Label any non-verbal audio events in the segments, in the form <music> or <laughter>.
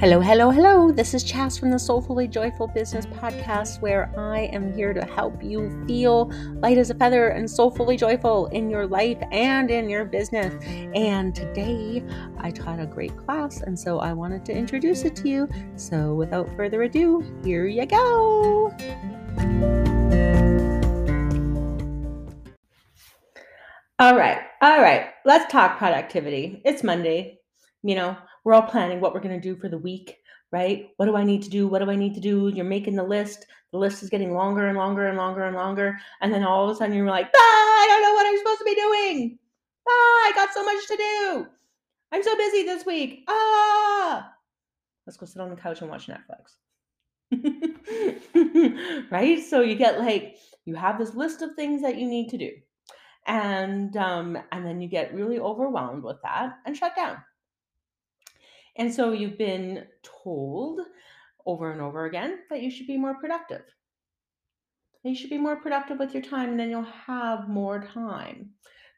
Hello, hello, hello. This is Chas from the Soulfully Joyful Business Podcast, where I am here to help you feel light as a feather and soulfully joyful in your life and in your business. And today I taught a great class, and so I wanted to introduce it to you. So without further ado, here you go. All right, all right. Let's talk productivity. It's Monday. You know, we're all planning what we're going to do for the week, right? What do I need to do? What do I need to do? You're making the list. The list is getting longer and longer and longer and longer. And then all of a sudden you're like, ah, I don't know what I'm supposed to be doing. Ah, I got so much to do. I'm so busy this week. Ah, let's go sit on the couch and watch Netflix. <laughs> right? So you get like, you have this list of things that you need to do. And um, and then you get really overwhelmed with that and shut down and so you've been told over and over again that you should be more productive. You should be more productive with your time, and then you'll have more time.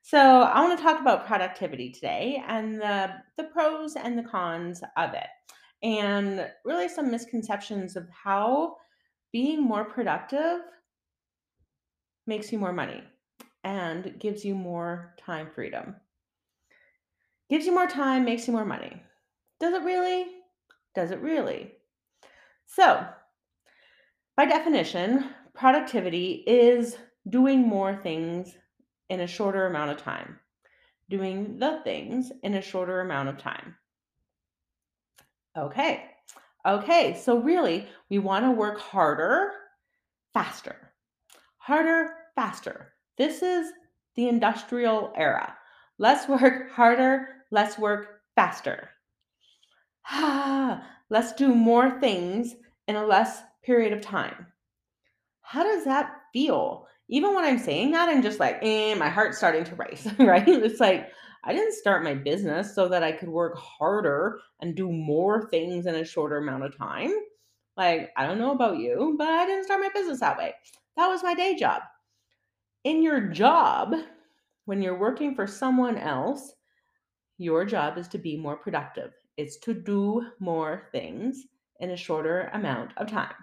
So, I want to talk about productivity today and the, the pros and the cons of it, and really some misconceptions of how being more productive makes you more money and gives you more time freedom. Gives you more time, makes you more money. Does it really? Does it really? So, by definition, productivity is doing more things in a shorter amount of time, doing the things in a shorter amount of time. Okay. Okay. So, really, we want to work harder, faster. Harder, faster. This is the industrial era. Let's work harder, let's work faster ah, let's do more things in a less period of time. How does that feel? Even when I'm saying that, I'm just like, eh, my heart's starting to race, <laughs> right? It's like, I didn't start my business so that I could work harder and do more things in a shorter amount of time. Like, I don't know about you, but I didn't start my business that way. That was my day job. In your job, when you're working for someone else, your job is to be more productive. It's to do more things in a shorter amount of time.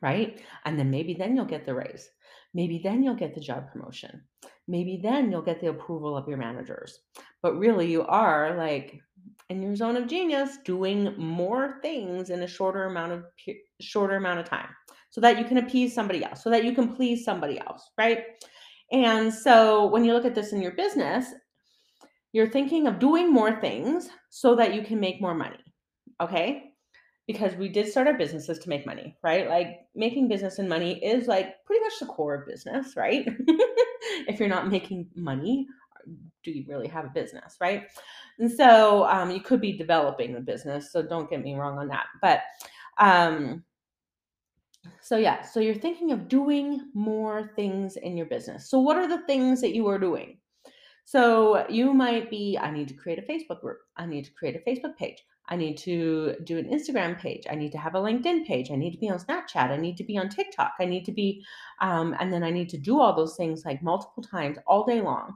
Right? And then maybe then you'll get the raise. Maybe then you'll get the job promotion. Maybe then you'll get the approval of your managers. But really, you are like in your zone of genius doing more things in a shorter amount of shorter amount of time so that you can appease somebody else so that you can please somebody else right and so when you look at this in your business you're thinking of doing more things so that you can make more money. Okay? Because we did start our businesses to make money, right? Like making business and money is like pretty much the core of business, right? <laughs> if you're not making money, do you really have a business, right? And so um, you could be developing the business. So don't get me wrong on that. But um, so yeah, so you're thinking of doing more things in your business. So what are the things that you are doing? So you might be, I need to create a Facebook group. I need to create a Facebook page. I need to do an Instagram page. I need to have a LinkedIn page. I need to be on Snapchat. I need to be on TikTok. I need to be, um, and then I need to do all those things like multiple times all day long,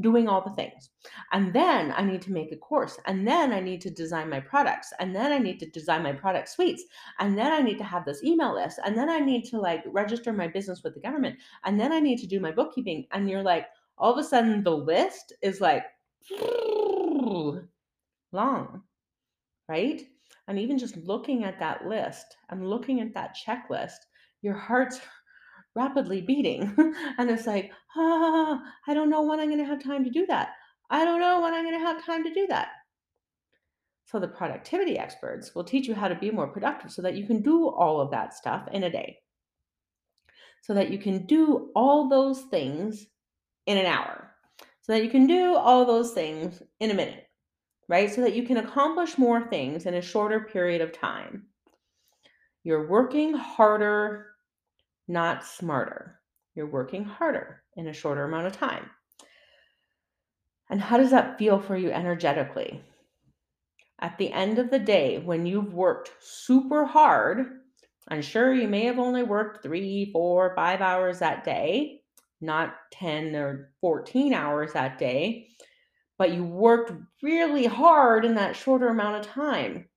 doing all the things. And then I need to make a course. And then I need to design my products. And then I need to design my product suites. And then I need to have this email list. And then I need to like register my business with the government. And then I need to do my bookkeeping. And you're like, all of a sudden the list is like long, right? And even just looking at that list and looking at that checklist, your heart's rapidly beating. <laughs> and it's like, ah, I don't know when I'm going to have time to do that. I don't know when I'm going to have time to do that. So, the productivity experts will teach you how to be more productive so that you can do all of that stuff in a day. So that you can do all those things in an hour so that you can do all those things in a minute, right? So that you can accomplish more things in a shorter period of time. You're working harder, not smarter. You're working harder in a shorter amount of time. And how does that feel for you energetically? At the end of the day, when you've worked super hard, I'm sure you may have only worked three, four, five hours that day, not 10 or 14 hours that day, but you worked really hard in that shorter amount of time.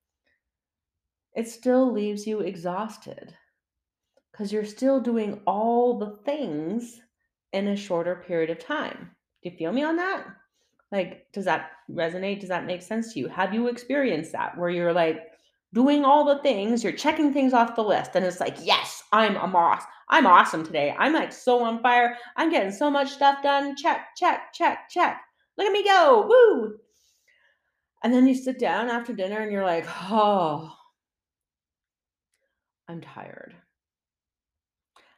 it still leaves you exhausted because you're still doing all the things in a shorter period of time. Do you feel me on that? Like, does that resonate? Does that make sense to you? Have you experienced that where you're like doing all the things, you're checking things off the list, and it's like, yes, I'm a boss. I'm awesome today. I'm like so on fire. I'm getting so much stuff done. Check, check, check, check. Look at me go. Woo. And then you sit down after dinner and you're like, oh, I'm tired.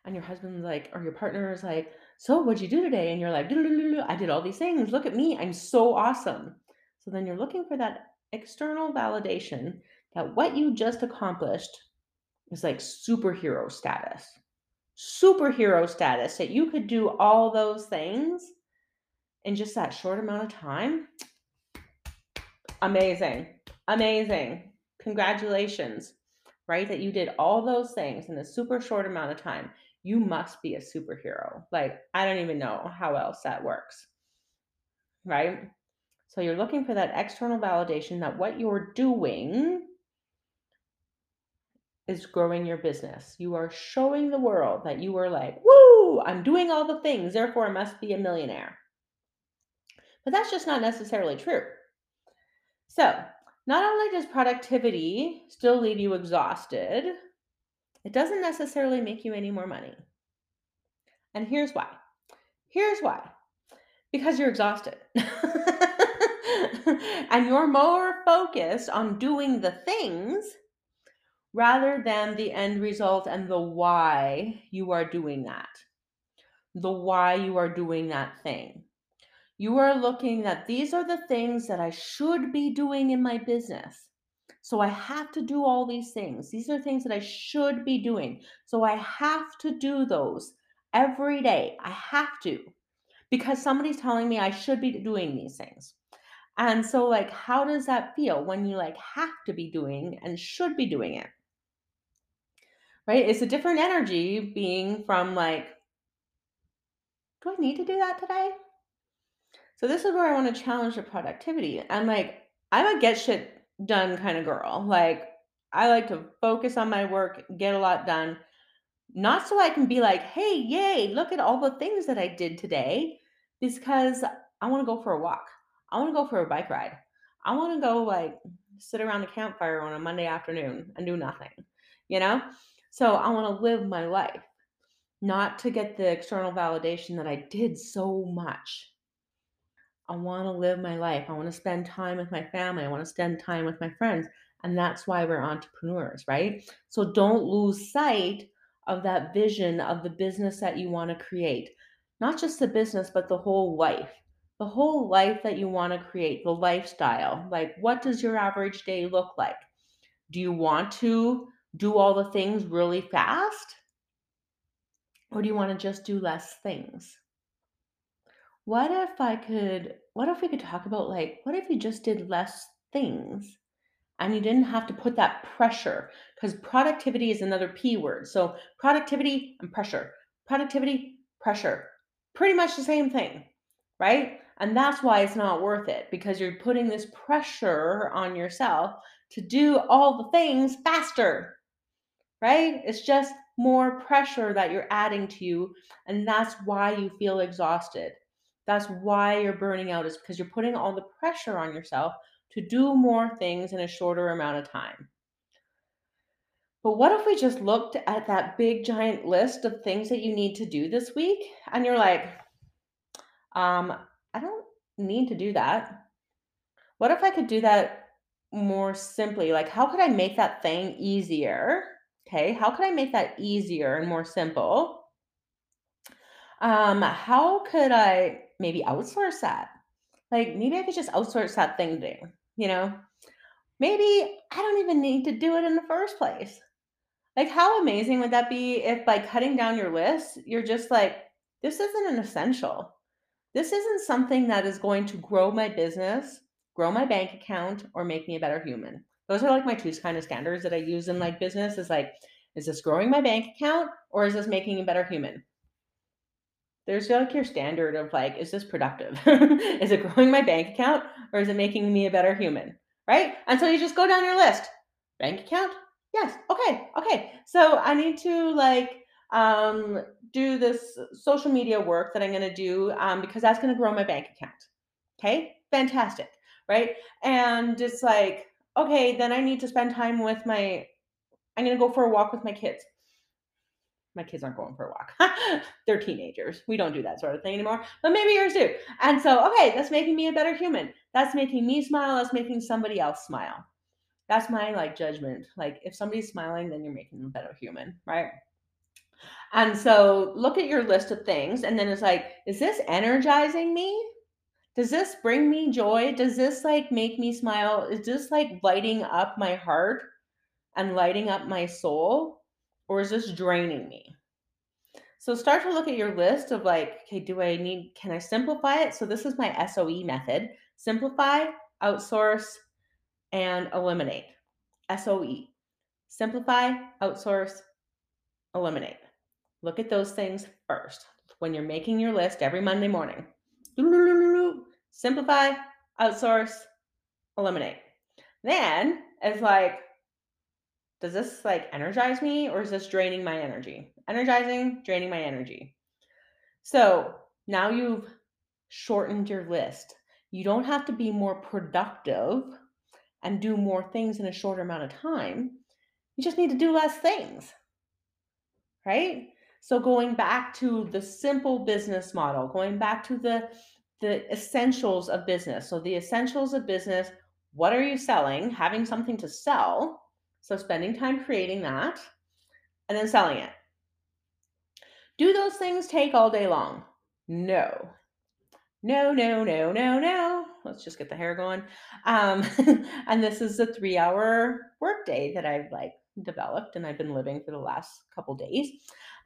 And your husband's like, or your partner is like, so what'd you do today? And you're like, I did all these things. Look at me. I'm so awesome. So then you're looking for that external validation that what you just accomplished is like superhero status. Superhero status that you could do all those things in just that short amount of time. Amazing. Amazing. Congratulations, right? That you did all those things in a super short amount of time. You must be a superhero. Like, I don't even know how else that works, right? So you're looking for that external validation that what you're doing is growing your business. You are showing the world that you are like, woo, I'm doing all the things, therefore I must be a millionaire. But that's just not necessarily true. So, not only does productivity still leave you exhausted, it doesn't necessarily make you any more money. And here's why. Here's why. Because you're exhausted. <laughs> and you're more focused on doing the things rather than the end result and the why you are doing that. The why you are doing that thing. You are looking at these are the things that I should be doing in my business. So I have to do all these things. These are things that I should be doing. So I have to do those every day. I have to because somebody's telling me I should be doing these things. And so, like, how does that feel when you like have to be doing and should be doing it? Right? It's a different energy being from like, do I need to do that today? So this is where I want to challenge the productivity. I'm like, I'm a get shit done kind of girl. Like, I like to focus on my work, get a lot done. Not so I can be like, hey, yay, look at all the things that I did today, because I want to go for a walk. I want to go for a bike ride. I want to go like sit around the campfire on a Monday afternoon and do nothing, you know? So I want to live my life, not to get the external validation that I did so much. I want to live my life. I want to spend time with my family. I want to spend time with my friends. And that's why we're entrepreneurs, right? So don't lose sight of that vision of the business that you want to create. Not just the business, but the whole life. The whole life that you want to create, the lifestyle. Like, what does your average day look like? Do you want to do all the things really fast? Or do you want to just do less things? What if I could what if we could talk about like what if you just did less things and you didn't have to put that pressure because productivity is another P word. So productivity and pressure. Productivity, pressure. Pretty much the same thing, right? And that's why it's not worth it because you're putting this pressure on yourself to do all the things faster, right? It's just more pressure that you're adding to you. And that's why you feel exhausted. That's why you're burning out, is because you're putting all the pressure on yourself to do more things in a shorter amount of time. But what if we just looked at that big giant list of things that you need to do this week and you're like, um, I don't need to do that. What if I could do that more simply? Like, how could I make that thing easier? Okay, how could I make that easier and more simple? Um, how could I maybe outsource that? Like, maybe I could just outsource that thing to, you know? Maybe I don't even need to do it in the first place. Like, how amazing would that be if by cutting down your list, you're just like, this isn't an essential. This isn't something that is going to grow my business, grow my bank account, or make me a better human. Those are like my two kind of standards that I use in like business is like, is this growing my bank account or is this making a better human? There's like your standard of like, is this productive? <laughs> is it growing my bank account or is it making me a better human? Right? And so you just go down your list bank account, Yes. Okay. Okay. So I need to like um do this social media work that I'm going to do um because that's going to grow my bank account. Okay? Fantastic. Right? And it's like okay, then I need to spend time with my I'm going to go for a walk with my kids. My kids aren't going for a walk. <laughs> They're teenagers. We don't do that sort of thing anymore. But maybe yours do. And so, okay, that's making me a better human. That's making me smile. That's making somebody else smile. That's my like judgment. Like if somebody's smiling, then you're making them a better human, right? And so look at your list of things and then it's like, is this energizing me? Does this bring me joy? Does this like make me smile? Is this like lighting up my heart and lighting up my soul? Or is this draining me? So start to look at your list of like, okay, do I need, can I simplify it? So this is my SOE method simplify, outsource, and eliminate. SOE. Simplify, outsource, eliminate. Look at those things first when you're making your list every Monday morning. Simplify, outsource, eliminate. Then it's like, does this like energize me or is this draining my energy? Energizing, draining my energy. So now you've shortened your list. You don't have to be more productive and do more things in a shorter amount of time. You just need to do less things. Right? So going back to the simple business model, going back to the the essentials of business. So the essentials of business, what are you selling? Having something to sell. So spending time creating that and then selling it. Do those things take all day long? No. No, no, no, no, no. Let's just get the hair going. Um, <laughs> and this is a three hour workday that I've like developed and I've been living for the last couple days.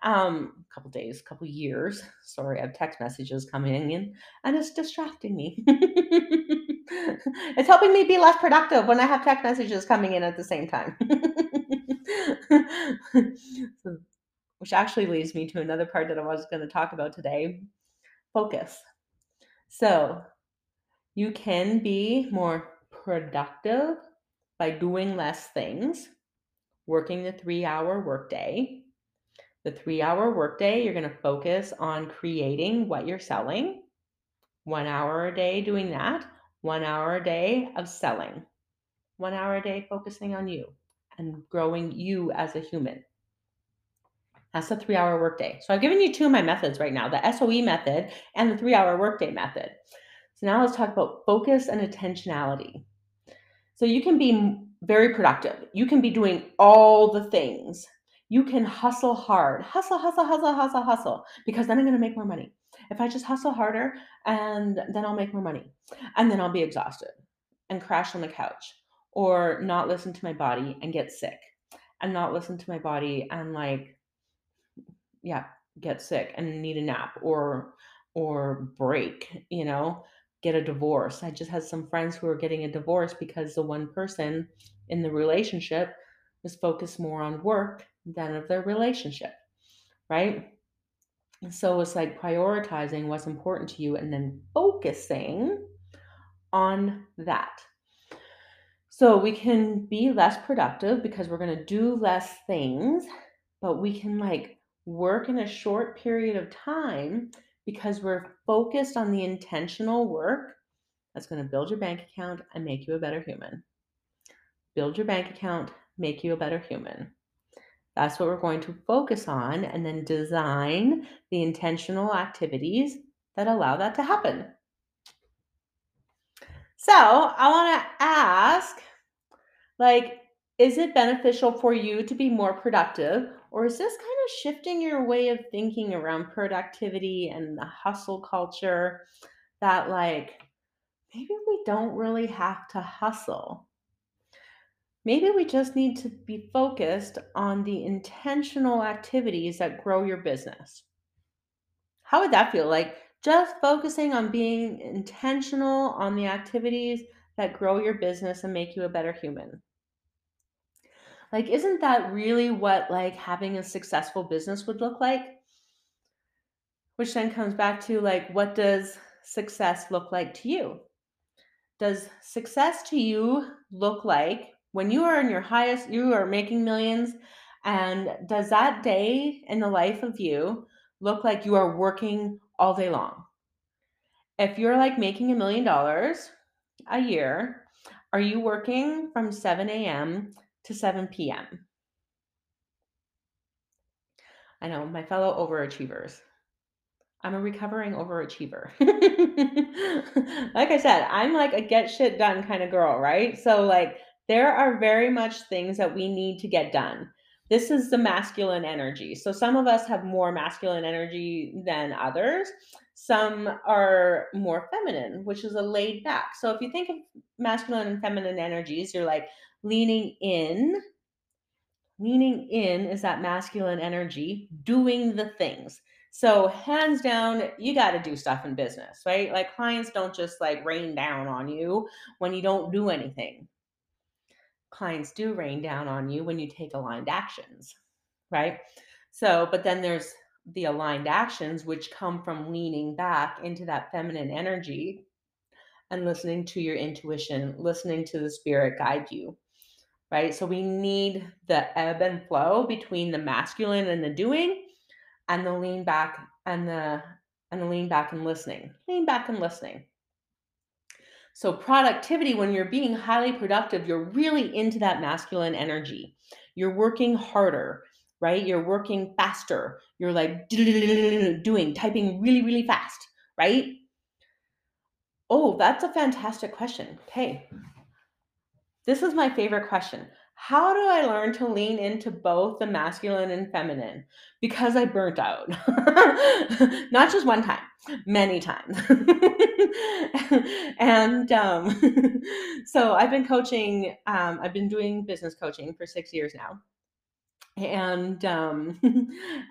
Um, couple days, couple years. <laughs> Sorry, I have text messages coming in and it's distracting me. <laughs> it's helping me be less productive when I have text messages coming in at the same time. <laughs> which actually leads me to another part that I was going to talk about today focus. So, you can be more productive by doing less things, working the three hour workday. The three hour workday, you're going to focus on creating what you're selling. One hour a day doing that, one hour a day of selling, one hour a day focusing on you and growing you as a human. That's a three hour workday. So I've given you two of my methods right now the SOE method and the three hour workday method. So now let's talk about focus and attentionality. So you can be very productive. You can be doing all the things. You can hustle hard, hustle, hustle, hustle, hustle, hustle, because then I'm going to make more money. If I just hustle harder, and then I'll make more money, and then I'll be exhausted and crash on the couch, or not listen to my body and get sick, and not listen to my body and like yeah, get sick and need a nap or or break, you know, get a divorce. I just had some friends who are getting a divorce because the one person in the relationship was focused more on work than of their relationship, right? So it's like prioritizing what's important to you and then focusing on that. So we can be less productive because we're going to do less things, but we can like work in a short period of time because we're focused on the intentional work that's going to build your bank account and make you a better human. Build your bank account, make you a better human. That's what we're going to focus on and then design the intentional activities that allow that to happen. So, I want to ask like is it beneficial for you to be more productive or is this kind of shifting your way of thinking around productivity and the hustle culture that, like, maybe we don't really have to hustle? Maybe we just need to be focused on the intentional activities that grow your business. How would that feel? Like just focusing on being intentional on the activities that grow your business and make you a better human. Like, isn't that really what like having a successful business would look like? Which then comes back to like, what does success look like to you? Does success to you look like When you are in your highest, you are making millions. And does that day in the life of you look like you are working all day long? If you're like making a million dollars a year, are you working from 7 a.m. to 7 p.m.? I know, my fellow overachievers. I'm a recovering overachiever. <laughs> like I said, I'm like a get shit done kind of girl, right? So, like, there are very much things that we need to get done. This is the masculine energy. So, some of us have more masculine energy than others. Some are more feminine, which is a laid back. So, if you think of masculine and feminine energies, you're like leaning in leaning in is that masculine energy doing the things so hands down you got to do stuff in business right like clients don't just like rain down on you when you don't do anything clients do rain down on you when you take aligned actions right so but then there's the aligned actions which come from leaning back into that feminine energy and listening to your intuition listening to the spirit guide you right? So we need the ebb and flow between the masculine and the doing and the lean back and the and the lean back and listening. Lean back and listening. So productivity when you're being highly productive, you're really into that masculine energy. You're working harder, right? You're working faster. You're like <laughs> doing typing really really fast, right? Oh, that's a fantastic question. Okay. This is my favorite question. How do I learn to lean into both the masculine and feminine? Because I burnt out. <laughs> Not just one time, many times. <laughs> and um, <laughs> so I've been coaching, um, I've been doing business coaching for six years now. And um,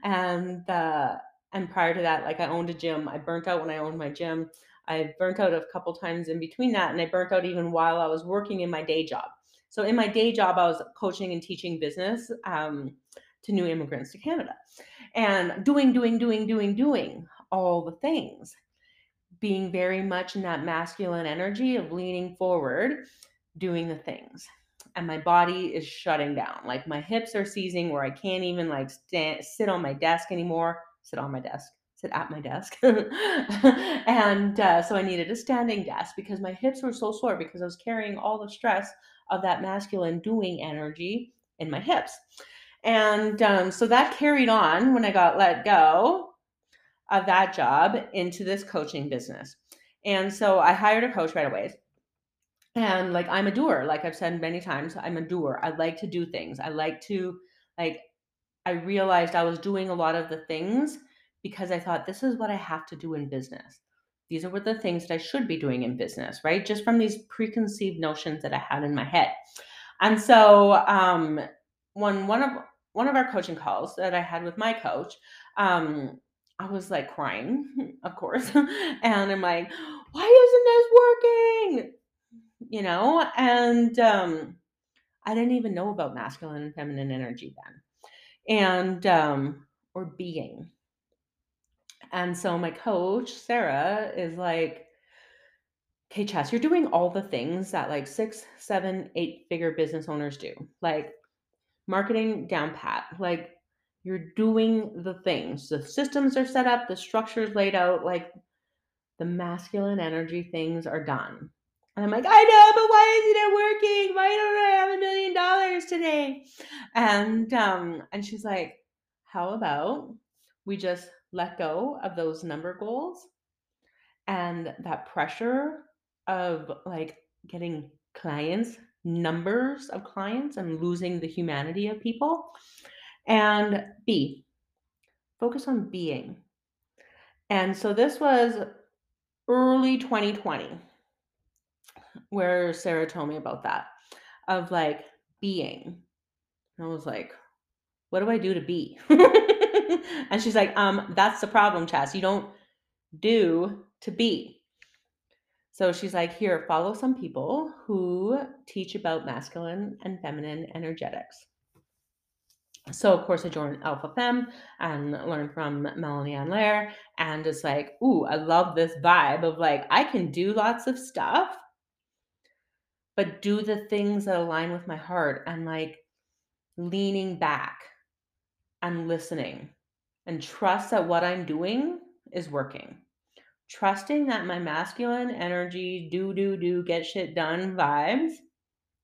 and uh, and prior to that, like I owned a gym. I burnt out when I owned my gym. I burnt out a couple times in between that, and I burnt out even while I was working in my day job. So in my day job, I was coaching and teaching business um, to new immigrants to Canada, and doing, doing, doing, doing, doing all the things, being very much in that masculine energy of leaning forward, doing the things. And my body is shutting down. Like my hips are seizing where I can't even like stand, sit on my desk anymore. Sit on my desk sit at my desk. <laughs> and uh, so I needed a standing desk because my hips were so sore because I was carrying all the stress of that masculine doing energy in my hips. And um, so that carried on when I got let go of that job into this coaching business. And so I hired a coach right away. And like I'm a doer, like I've said many times, I'm a doer. I like to do things. I like to like I realized I was doing a lot of the things because I thought this is what I have to do in business. These are what the things that I should be doing in business, right? Just from these preconceived notions that I had in my head. And so um, when one of one of our coaching calls that I had with my coach, um, I was like crying, <laughs> of course, <laughs> and I'm like, why isn't this working? You know, and um, I didn't even know about masculine and feminine energy then, and um, or being and so my coach, Sarah, is like, okay, Chas, you're doing all the things that like six, seven, eight figure business owners do. Like marketing down pat. Like you're doing the things. The systems are set up, the structure's laid out, like the masculine energy things are done. And I'm like, I know, but why isn't it working? Why don't I have a million dollars today? And um, and she's like, How about we just let go of those number goals and that pressure of like getting clients, numbers of clients, and losing the humanity of people. And B, focus on being. And so this was early 2020 where Sarah told me about that of like being. I was like, what do I do to be? <laughs> and she's like, um, that's the problem, Chas. You don't do to be. So she's like, here, follow some people who teach about masculine and feminine energetics. So of course I joined Alpha Femme and learned from Melanie Ann Layer. And it's like, ooh, I love this vibe of like, I can do lots of stuff, but do the things that align with my heart and like leaning back and listening and trust that what I'm doing is working. Trusting that my masculine energy, do, do, do, get shit done vibes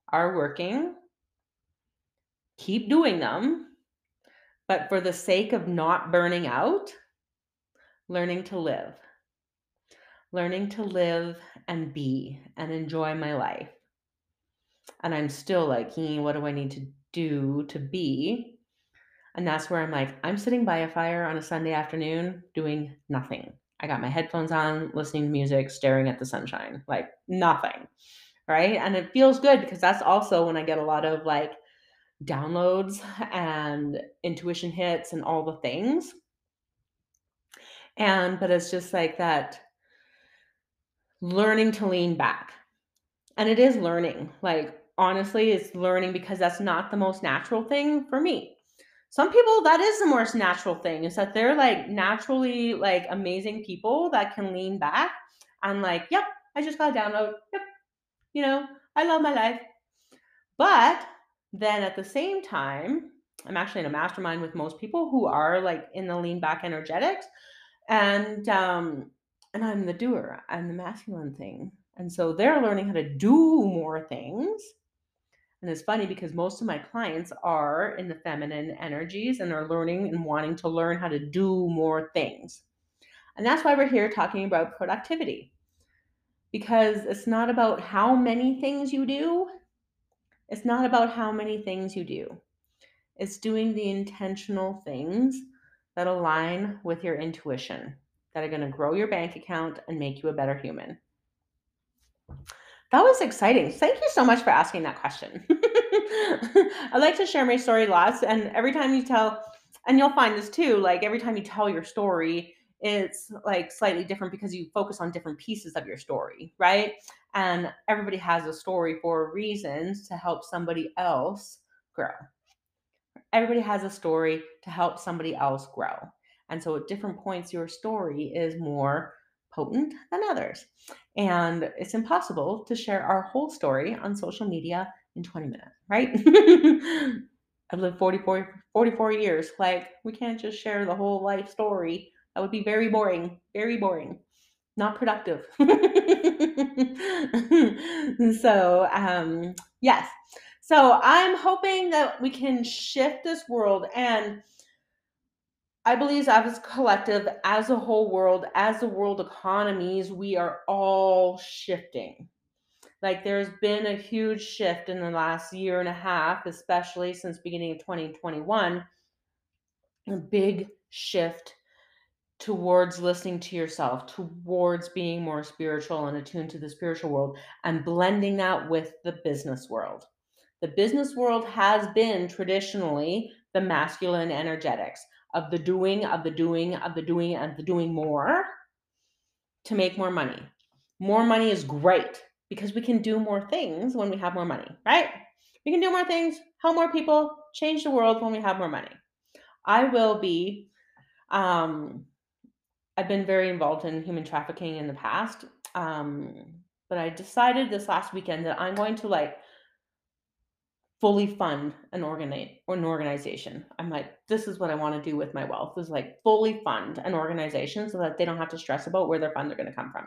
are working. Keep doing them. But for the sake of not burning out, learning to live. Learning to live and be and enjoy my life. And I'm still like, what do I need to do to be? And that's where I'm like, I'm sitting by a fire on a Sunday afternoon doing nothing. I got my headphones on, listening to music, staring at the sunshine, like nothing. Right. And it feels good because that's also when I get a lot of like downloads and intuition hits and all the things. And, but it's just like that learning to lean back. And it is learning. Like, honestly, it's learning because that's not the most natural thing for me some people that is the most natural thing is that they're like naturally like amazing people that can lean back and like yep i just got a download. Yep you know i love my life. But then at the same time i'm actually in a mastermind with most people who are like in the lean back energetics and um and i'm the doer i'm the masculine thing. And so they're learning how to do more things and it's funny because most of my clients are in the feminine energies and are learning and wanting to learn how to do more things. And that's why we're here talking about productivity. Because it's not about how many things you do, it's not about how many things you do. It's doing the intentional things that align with your intuition, that are going to grow your bank account and make you a better human. That was exciting. Thank you so much for asking that question. <laughs> I like to share my story lots, and every time you tell, and you'll find this too, like every time you tell your story, it's like slightly different because you focus on different pieces of your story, right? And everybody has a story for reasons to help somebody else grow. Everybody has a story to help somebody else grow. And so at different points, your story is more potent than others. And it's impossible to share our whole story on social media in 20 minutes, right? <laughs> I've lived 44, 44 years. Like, we can't just share the whole life story. That would be very boring, very boring, not productive. <laughs> so, um, yes. So, I'm hoping that we can shift this world and I believe as a collective, as a whole world, as the world economies, we are all shifting. Like there's been a huge shift in the last year and a half, especially since beginning of 2021, a big shift towards listening to yourself, towards being more spiritual and attuned to the spiritual world, and blending that with the business world. The business world has been traditionally the masculine energetics of the doing, of the doing, of the doing, and the doing more to make more money. More money is great because we can do more things when we have more money, right? We can do more things, help more people, change the world when we have more money. I will be, um, I've been very involved in human trafficking in the past. Um, but I decided this last weekend that I'm going to like fully fund an organi- or an organization. I'm like, this is what I want to do with my wealth is like fully fund an organization so that they don't have to stress about where their funds are going to come from.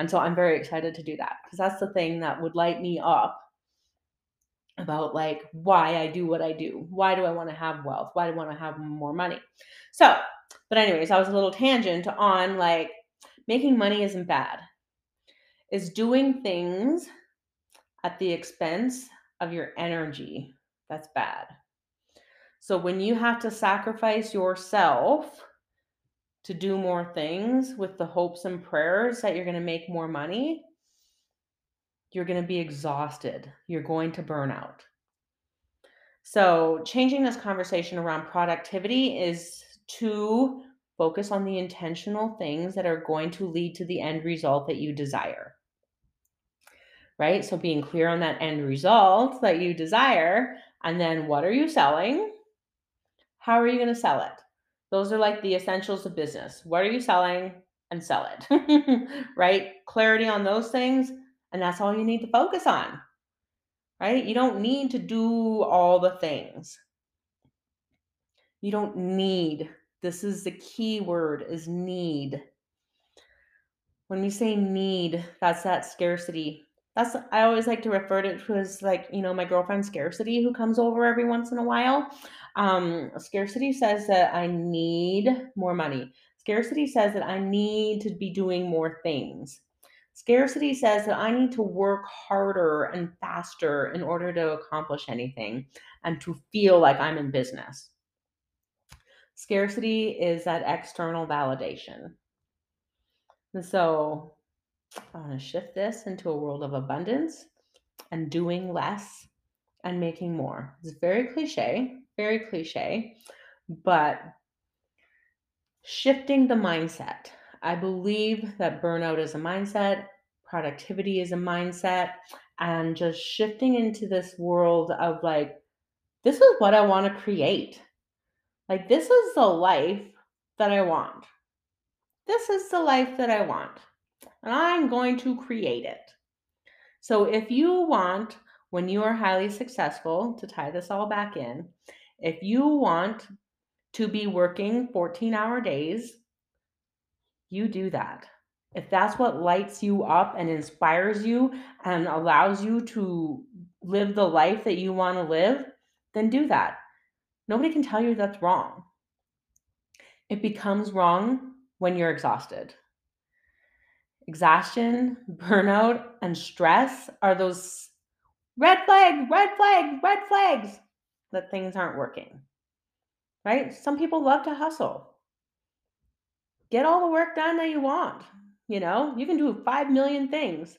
And so I'm very excited to do that because that's the thing that would light me up about like why I do what I do. Why do I want to have wealth? Why do I want to have more money? So, but anyways, I was a little tangent on like making money isn't bad. Is doing things at the expense of your energy. That's bad. So when you have to sacrifice yourself to do more things with the hopes and prayers that you're going to make more money, you're going to be exhausted. You're going to burn out. So, changing this conversation around productivity is to focus on the intentional things that are going to lead to the end result that you desire right? So being clear on that end result that you desire. And then what are you selling? How are you going to sell it? Those are like the essentials of business. What are you selling and sell it, <laughs> right? Clarity on those things. And that's all you need to focus on. right? You don't need to do all the things. You don't need. This is the key word is need. When we say need, that's that scarcity. That's I always like to refer to it as like, you know, my girlfriend scarcity who comes over every once in a while. Um, scarcity says that I need more money. Scarcity says that I need to be doing more things. Scarcity says that I need to work harder and faster in order to accomplish anything and to feel like I'm in business. Scarcity is that external validation. And so I want to shift this into a world of abundance and doing less and making more. It's very cliche, very cliche, but shifting the mindset. I believe that burnout is a mindset, productivity is a mindset, and just shifting into this world of like, this is what I want to create. Like, this is the life that I want. This is the life that I want, and I'm going to create it. So, if you want, when you are highly successful, to tie this all back in, if you want to be working 14 hour days, you do that. If that's what lights you up and inspires you and allows you to live the life that you want to live, then do that. Nobody can tell you that's wrong. It becomes wrong when you're exhausted. Exhaustion, burnout, and stress are those red flag, red flag, red flags that things aren't working. Right? Some people love to hustle. Get all the work done that you want. You know, you can do 5 million things.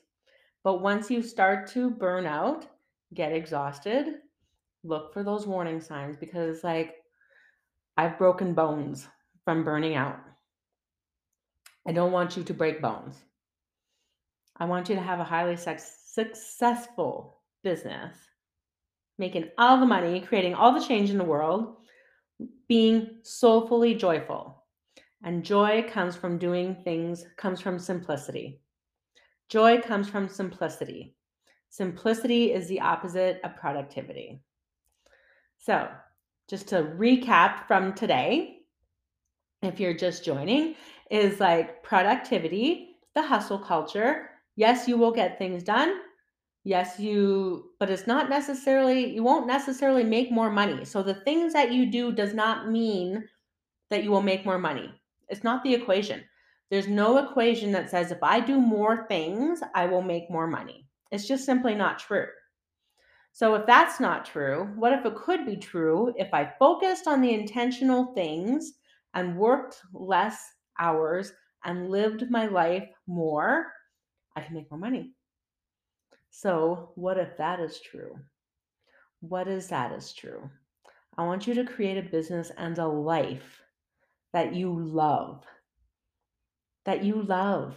But once you start to burn out, get exhausted, look for those warning signs because, like, I've broken bones from burning out. I don't want you to break bones. I want you to have a highly successful business, making all the money, creating all the change in the world, being soulfully joyful. And joy comes from doing things, comes from simplicity. Joy comes from simplicity. Simplicity is the opposite of productivity. So, just to recap from today, if you're just joining, is like productivity, the hustle culture. Yes, you will get things done. Yes, you, but it's not necessarily, you won't necessarily make more money. So the things that you do does not mean that you will make more money. It's not the equation. There's no equation that says if I do more things, I will make more money. It's just simply not true. So, if that's not true, what if it could be true if I focused on the intentional things and worked less hours and lived my life more, I can make more money. So, what if that is true? What is that is true? I want you to create a business and a life that you love. That you love,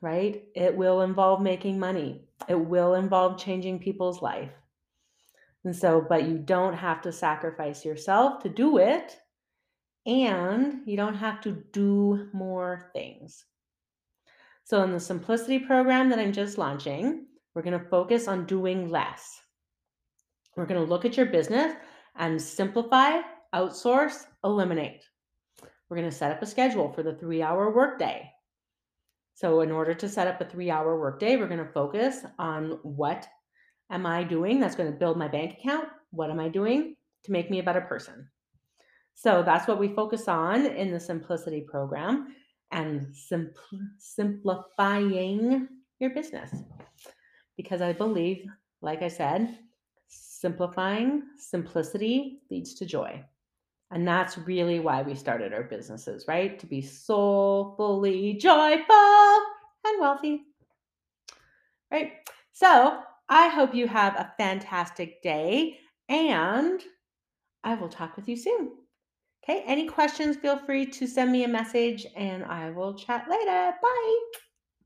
right? It will involve making money, it will involve changing people's life. And so, but you don't have to sacrifice yourself to do it and you don't have to do more things. So, in the simplicity program that I'm just launching, we're going to focus on doing less. We're going to look at your business and simplify, outsource, eliminate. We're going to set up a schedule for the three hour workday. So, in order to set up a three hour workday, we're going to focus on what am I doing that's going to build my bank account? What am I doing to make me a better person? So that's what we focus on in the simplicity program and simpl- simplifying your business. Because I believe, like I said, simplifying, simplicity leads to joy. And that's really why we started our businesses, right? To be soulfully joyful and wealthy. Right? So I hope you have a fantastic day and I will talk with you soon. Okay, any questions, feel free to send me a message and I will chat later. Bye.